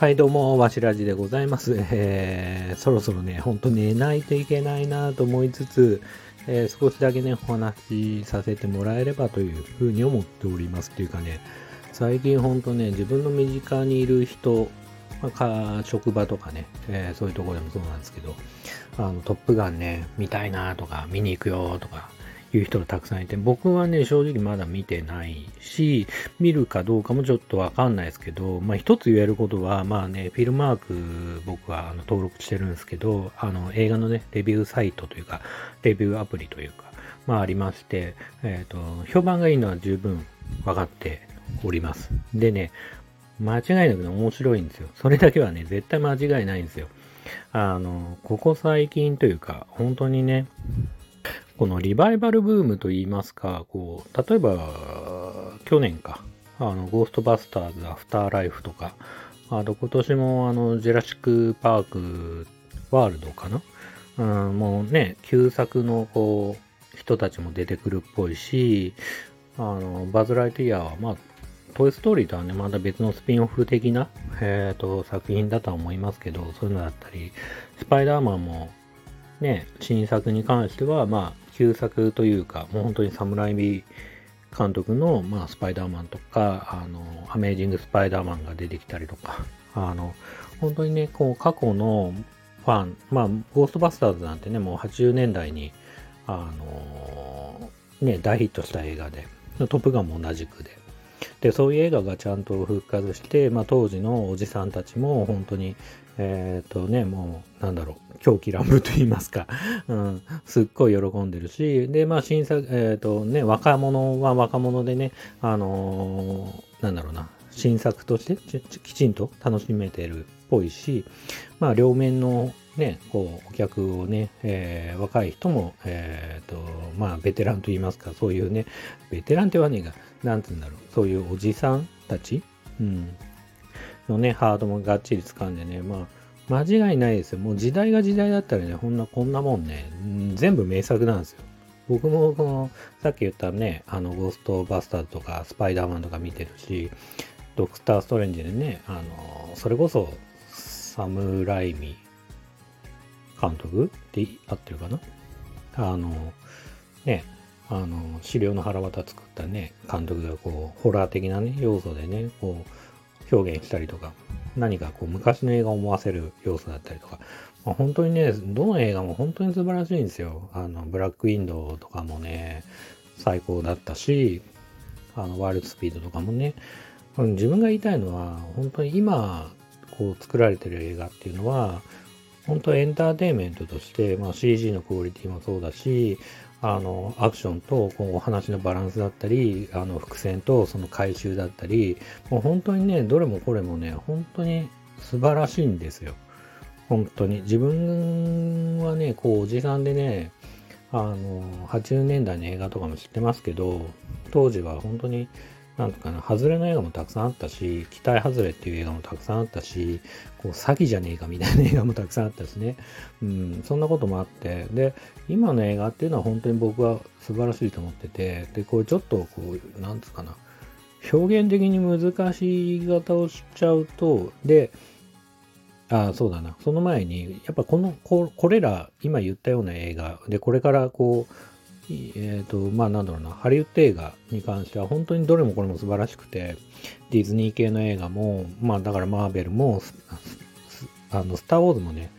はい、どうも、わしらじでございます。えー、そろそろね、ほんと寝ないといけないなと思いつつ、えー、少しだけね、お話しさせてもらえればというふうに思っておりますっていうかね、最近ほんとね、自分の身近にいる人、まあ、職場とかね、えー、そういうところでもそうなんですけど、あの、トップガンね、見たいなとか、見に行くよとか、いう人がたくさんいて、僕はね、正直まだ見てないし、見るかどうかもちょっとわかんないですけど、まあ一つ言えることは、まあね、フィルマーク僕はあの登録してるんですけど、あの映画のね、レビューサイトというか、レビューアプリというか、まあありまして、えっ、ー、と、評判がいいのは十分分かっております。でね、間違いなくね、面白いんですよ。それだけはね、絶対間違いないんですよ。あの、ここ最近というか、本当にね、このリバイバルブームといいますか、こう、例えば、去年か、あの、ゴーストバスターズ、アフターライフとか、あと今年もあの、ジェラシックパークワールドかな。うん、もうね、旧作のこう、人たちも出てくるっぽいし、あの、バズ・ライトイヤーは、まあ、トイ・ストーリーとはね、また別のスピンオフ的な、えっ、ー、と、作品だとは思いますけど、そういうのだったり、スパイダーマンも、ね、新作に関しては、まあ、旧作というか、もう本当にサムライビ監督の、まあ、スパイダーマンとか、あの、アメージングスパイダーマンが出てきたりとか、あの、本当にね、こう、過去のファン、まあ、ゴーストバスターズなんてね、もう80年代に、あの、ね、大ヒットした映画で、トップガンも同じくで、で、そういう映画がちゃんと復活して、まあ、当時のおじさんたちも本当に、えっ、ー、とね、もう、なんだろう、狂気乱舞と言いますか、うん、すっごい喜んでるし、で、まあ、新作、えっ、ー、とね、若者は若者でね、あのー、なんだろうな、新作としてきちんと楽しめてるぽいし、まあ、両面のね、こう、お客をね、えー、若い人も、えっ、ー、と、まあ、ベテランと言いますか、そういうね、ベテランって言わねえが、なんつうんだろう、そういうおじさんたち、うん、のね、ハードもがっちり掴んでね、まあ、間違いないですよ。もう時代が時代だったらね、こんな、こんなもんね、うん全部名作なんですよ。僕もこの、さっき言ったね、あの、ゴーストバスターズとか、スパイダーマンとか見てるし、ドクター・ストレンジでね、あの、それこそ、サムライミ監督って合ってるかな？あの、ね、あの、資料の腹渡作ったね、監督がこう、ホラー的なね、要素でね、こう、表現したりとか、何かこう、昔の映画を思わせる要素だったりとか、まあ、本当にね、どの映画も本当に素晴らしいんですよ。あの、ブラックウィンドウとかもね、最高だったし、あの、ワールドスピードとかもね、自分が言いたいのは、本当に今、こう、作られてる映画っていうのは、本当エンターテインメントとして、まあ、CG のクオリティもそうだし、あの、アクションとこうお話のバランスだったり、あの、伏線とその回収だったり、もう本当にね、どれもこれもね、本当に素晴らしいんですよ。本当に。自分はね、こう、おじさんでね、あの、80年代の映画とかも知ってますけど、当時は本当になんとかな、外れの映画もたくさんあったし、期待外れっていう映画もたくさんあったし、こう詐欺じゃねえかみたいな映画もたくさんあったしね。うん、そんなこともあって、で、今の映画っていうのは本当に僕は素晴らしいと思ってて、で、これちょっとこう、なんつうかな、表現的に難しい言い方をしちゃうと、で、ああ、そうだな。その前に、やっぱこの、ここれら、今言ったような映画、で、これからこう、えっ、ー、と、まあなんだろうな、ハリウッド映画に関しては本当にどれもこれも素晴らしくて、ディズニー系の映画も、まあだからマーベルも、あの、スター・ウォーズもね、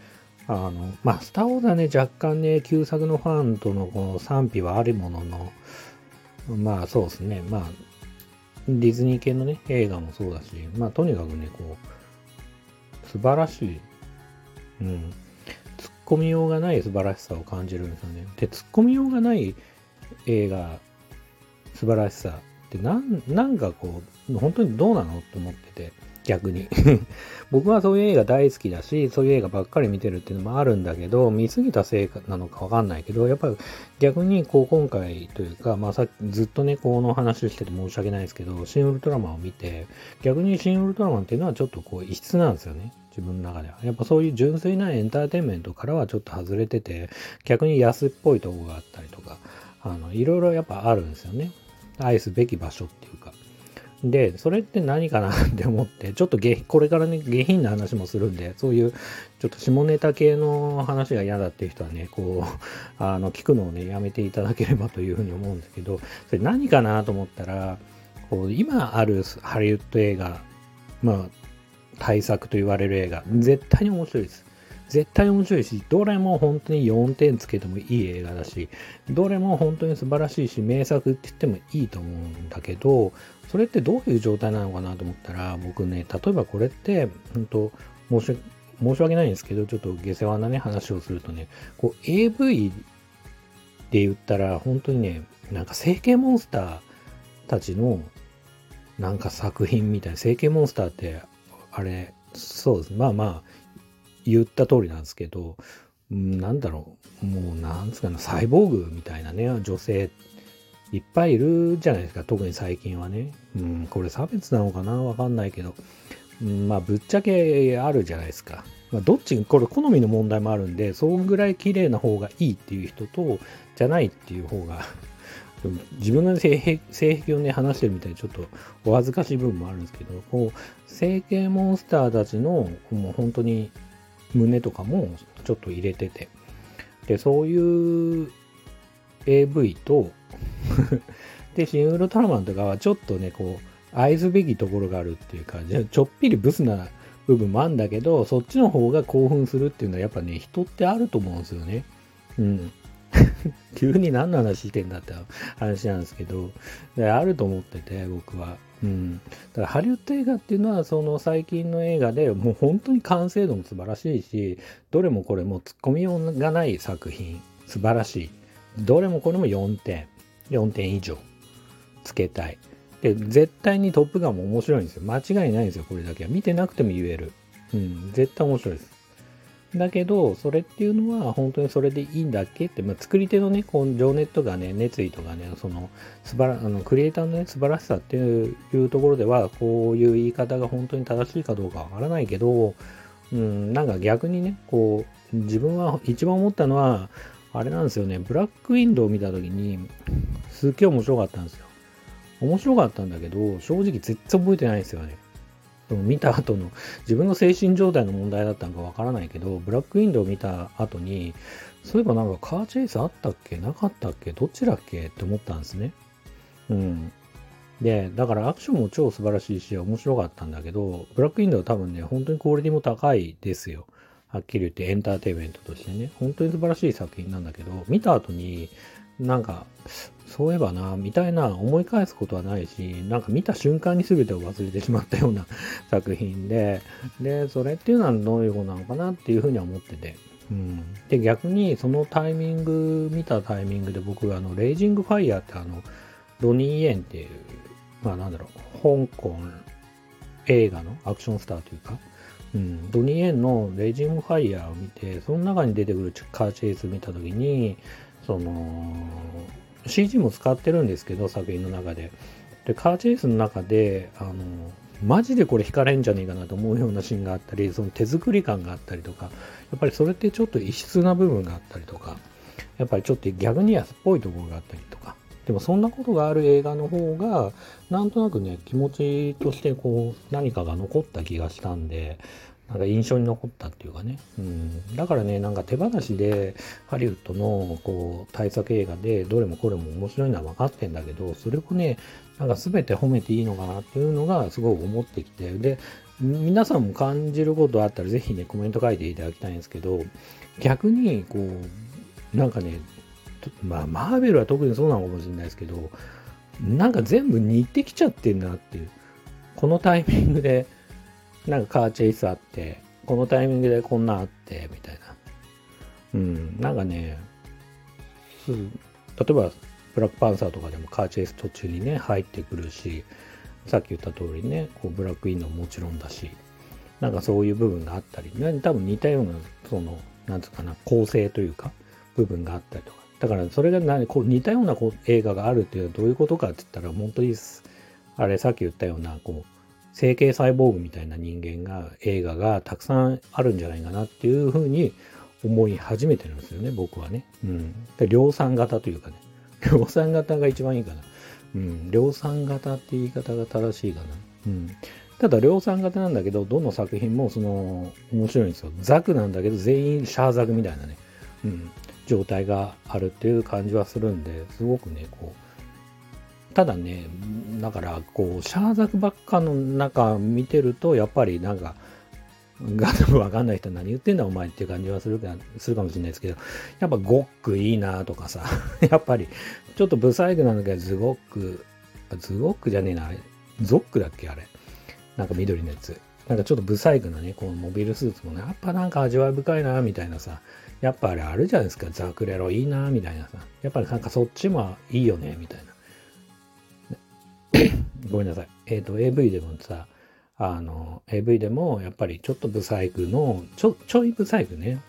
あの、まあ、スター・ウォーズはね、若干ね、旧作のファンとのこの賛否はあるものの、まあそうですね、まあ、ディズニー系のね、映画もそうだし、まあとにかくね、こう、素晴らしい、うん、込みようがない素晴らしさを感じるんですよね。で、突っ込みようがない映画、素晴らしさってな、なんかこう、本当にどうなのって思ってて、逆に 僕はそういう映画大好きだし、そういう映画ばっかり見てるっていうのもあるんだけど、見すぎたせいなのかわかんないけど、やっぱり逆にこう今回というか、まあさっきずっとね、この話してて申し訳ないですけど、シン・ウルトラマンを見て、逆にシン・ウルトラマンっていうのはちょっとこう異質なんですよね。自分の中では。やっぱそういう純粋なエンターテインメントからはちょっと外れてて、逆に安っぽいとこがあったりとか、あの、いろいろやっぱあるんですよね。愛すべき場所っていうか。で、それって何かなって思って、ちょっと下これからね、下品な話もするんで、そういう、ちょっと下ネタ系の話が嫌だっていう人はね、こう、あの、聞くのをね、やめていただければというふうに思うんですけど、それ何かなと思ったら、こう今あるハリウッド映画、まあ、対策と言われる映画、絶対に面白いです。絶対面白いし、どれも本当に4点つけてもいい映画だし、どれも本当に素晴らしいし、名作って言ってもいいと思うんだけど、それってどういう状態なのかなと思ったら、僕ね、例えばこれって、本当申し申し訳ないんですけど、ちょっと下世話なね、話をするとね、こう AV で言ったら、本当にね、なんか整形モンスターたちのなんか作品みたいな、整形モンスターって、あれ、そうです。まあまあ、言った通りなんですけど、なんだろう、もうなんですかね、サイボーグみたいなね、女性いっぱいいるじゃないですか、特に最近はね。うん、これ差別なのかな？わかんないけど、うん、まあぶっちゃけあるじゃないですか。まあ、どっち、これ好みの問題もあるんで、そんぐらい綺麗な方がいいっていう人と、じゃないっていう方が自分の性癖をね、話してるみたいにちょっとお恥ずかしい部分もあるんですけど、こう、整形モンスターたちの、もう本当に胸とかもちょっと入れてて、で、そういう AV と で、シン・ウルトラマンとかはちょっとね、こう、愛すべきところがあるっていう感じちょっぴりブスな部分もあるんだけど、そっちの方が興奮するっていうのはやっぱね、人ってあると思うんですよね。うん。急に何の話してんだって話なんですけど、あると思ってて、僕は。うん。だからハリウッド映画っていうのは、その最近の映画でもう本当に完成度も素晴らしいし、どれもこれも突っ込みようがない作品、素晴らしい。どれもこれも4点、4点以上つけたい。で、絶対にトップガンも面白いんですよ。間違いないんですよ、これだけは。見てなくても言える。うん、絶対面白いです。だけど、それっていうのは本当にそれでいいんだっけ？って、まあ、作り手のね、こう情熱とかね、熱意とかね、その、素晴ら、あの、クリエイターのね、素晴らしさっていうところでは、こういう言い方が本当に正しいかどうかわからないけど、うん、なんか逆にね、こう、自分は一番思ったのは、あれなんですよね、ブラックウィンドウを見たときに、すっげえ面白かったんですよ。面白かったんだけど、正直絶対覚えてないんですよね。見た後の自分の精神状態の問題だったのかわからないけど、ブラックウィンドウを見た後に、そういえばなんかカーチェイスあったっけ？なかったっけ？どっちだっけ？って思ったんですね。うん。で、だからアクションも超素晴らしいし、面白かったんだけど、ブラックウィンドウは多分ね、本当にクオリティも高いですよ。はっきり言ってエンターテイメントとしてね。本当に素晴らしい作品なんだけど、見た後に、なんか、そういえばな、みたいな思い返すことはないし、なんか見た瞬間に全てを忘れてしまったような作品で、で、それっていうのはどういうことなのかなっていうふうには思ってて。うん、で、逆にそのタイミング、見たタイミングで僕があの、レイジングファイヤーってあの、ドニー・イエンっていう、まあなんだろう、香港映画のアクションスターというか、うん、ドニー・エンのレイジングファイヤーを見て、その中に出てくるカーチェイス見たときに、その、CG も使ってるんですけど、作品の中で。で、カーチェイスの中で、あの、マジでこれ惹かれんじゃねえかなと思うようなシーンがあったり、その手作り感があったりとか、やっぱりそれってちょっと異質な部分があったりとか、やっぱりちょっと逆に安っぽいところがあったりとか、でもそんなことがある映画の方が、なんとなくね、気持ちとしてこう、何かが残った気がしたんで、なんか印象に残ったっていうかね。うん。だからね、なんか手放しでハリウッドのこう対策映画でどれもこれも面白いのは分かってんだけど、それをね、なんか全て褒めていいのかなっていうのがすごい思ってきて、で、皆さんも感じることあったらぜひね、コメント書いていただきたいんですけど、逆にこう、なんかね、まあ、マーベルは特にそうなのかもしれないですけど、なんか全部似てきちゃってんなっていう。このタイミングで、なんかカーチェイスあって、このタイミングでこんなあって、みたいな。うん、なんかね、例えば、ブラックパンサーとかでもカーチェイス途中にね、入ってくるし、さっき言った通りね、こうブラックインのもちろんだし、なんかそういう部分があったり、多分似たような、その、なんつうかな、構成というか、部分があったりとか。だからそれが何こう似たようなこう映画があるっていうのはどういうことかって言ったら、本当に、あれさっき言ったような、こう、整形サイボーグみたいな人間が、映画がたくさんあるんじゃないかなっていうふうに思い始めてるんですよね、僕はね。うん。で量産型というかね。量産型が一番いいかな。うん、量産型って言い方が正しいかな。うん。ただ量産型なんだけど、どの作品もその、面白いんですよ。ザクなんだけど、全員シャーザクみたいなね、うん、状態があるっていう感じはするんで、すごくね、こう、ただね、だから、こう、シャーザクばっかの中見てると、やっぱりなんか、ガンわかんない人何言ってんだお前っていう感じはするかするかもしれないですけど、やっぱゴックいいなとかさ、やっぱり、ちょっとブサイクなんだけど、ズゴック、ズゴックじゃねえな、あれ、ゾックだっけあれ。なんか緑のやつ。なんかちょっとブサイクなね、このモビルスーツもね、やっぱなんか味わい深いな、みたいなさ、やっぱあれあるじゃないですか、ザクレロいいな、みたいなさ、やっぱりなんかそっちもいいよね、みたいな。ごめんなさい。えっ、ー、と、AV でもさ、あの、AV でもやっぱりちょっとブサイクの、ちょ、ちょいブサイクね。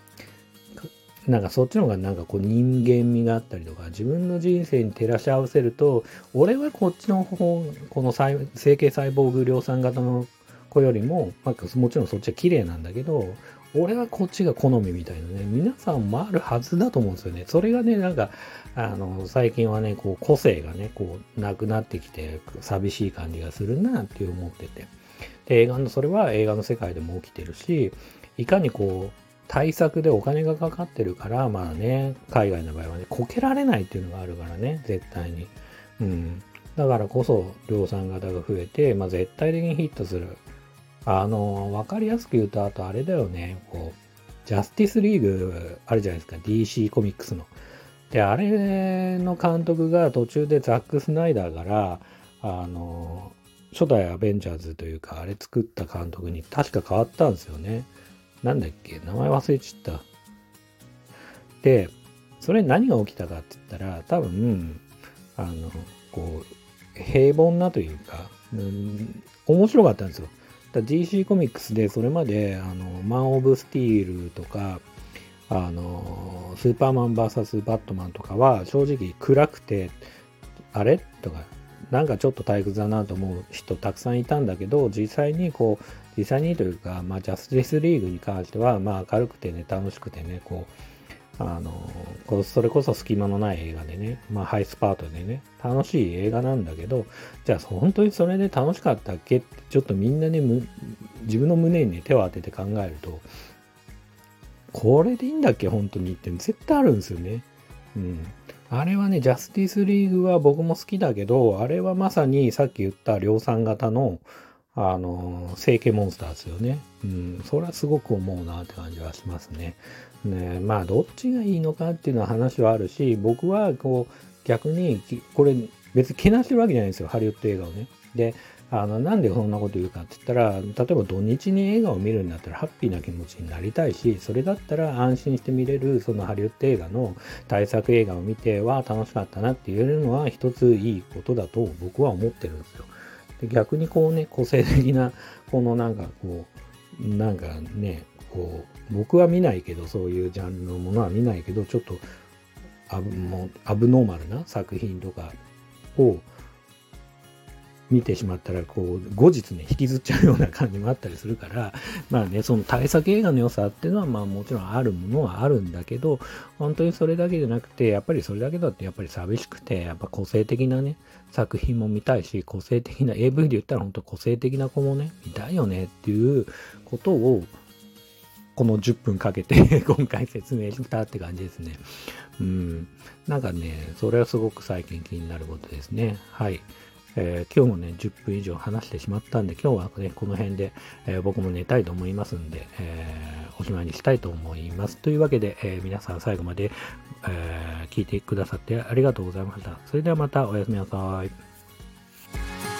なんかそっちの方がなんかこう人間味があったりとか、自分の人生に照らし合わせると、俺はこっちの方、この整形細胞グ量産型の子よりも、まあ、もちろんそっちは綺麗なんだけど、俺はこっちが好みみたいなね、皆さんもあるはずだと思うんですよね。それがね、なんか、あの、最近はね、こう、個性がね、こう、なくなってきて、寂しい感じがするなって思ってて。で、映画の、それは映画の世界でも起きてるし、いかにこう、対策でお金がかかってるから、まあね、海外の場合はね、こけられないっていうのがあるからね、絶対に。うん。だからこそ、量産型が増えて、まあ絶対的にヒットする。あの、わかりやすく言うと、あとあれだよね、こう、ジャスティスリーグあるじゃないですか、DC コミックスの。で、あれの監督が途中でザック・スナイダーから、あの、初代アベンジャーズというか、あれ作った監督に確か変わったんですよね。なんだっけ？名前忘れちった。で、それ何が起きたかって言ったら、多分、あの、こう、平凡なというか、うん、面白かったんですよ。DC コミックスでそれまで、あの、マン・オブ・スティールとか、あの、スーパーマン VS バットマンとかは正直暗くて、あれ？とか、なんかちょっと退屈だなと思う人たくさんいたんだけど、実際にこう、実際にというか、まあ、ジャスティスリーグに関しては、まあ、明るくてね、楽しくてね、こう、あの、それこそ隙間のない映画でね、まあ、ハイスパートでね、楽しい映画なんだけど、じゃあ、本当にそれで楽しかったっけ？って、ちょっとみんなね、自分の胸にね、手を当てて考えると、これでいいんだっけ？本当にって絶対あるんですよね。うん。あれはね、ジャスティスリーグは僕も好きだけど、あれはまさにさっき言った量産型の、あの、整形モンスターですよね。うん、それはすごく思うなって感じはしますね。ねまあ、どっちがいいのかっていうのは話はあるし、僕はこう、逆に、これ別にけなしてるわけじゃないんですよ、ハリウッド映画をね。で、あの、なんでそんなこと言うかって言ったら、例えば土日に映画を見るんだったらハッピーな気持ちになりたいし、それだったら安心して見れる、そのハリウッド映画の大作映画を見ては楽しかったなって言えるのは一ついいことだと僕は思ってるんですよ。逆にこうね、個性的な、このなんかこう、なんかね、こう、僕は見ないけど、そういうジャンルのものは見ないけど、ちょっとアブもアブノーマルな作品とかを見てしまったら、こう、後日ね、引きずっちゃうような感じもあったりするから、まあね、その対策映画の良さっていうのは、まあもちろんあるものはあるんだけど、本当にそれだけじゃなくて、やっぱりそれだけだってやっぱり寂しくて、やっぱ個性的なね、作品も見たいし、個性的な、AV で言ったら本当個性的な子もね、見たいよねっていうことを、この10分かけて 今回説明したって感じですね。うん。なんかね、それはすごく最近気になることですね。はい。えー、今日もね、10分以上話してしまったんで、今日はね、この辺で、えー、僕も寝たいと思いますんで、えー、おしまいにしたいと思います。というわけで、え皆さん最後まで、え聞いてくださってありがとうございました。それではまたおやすみなさい。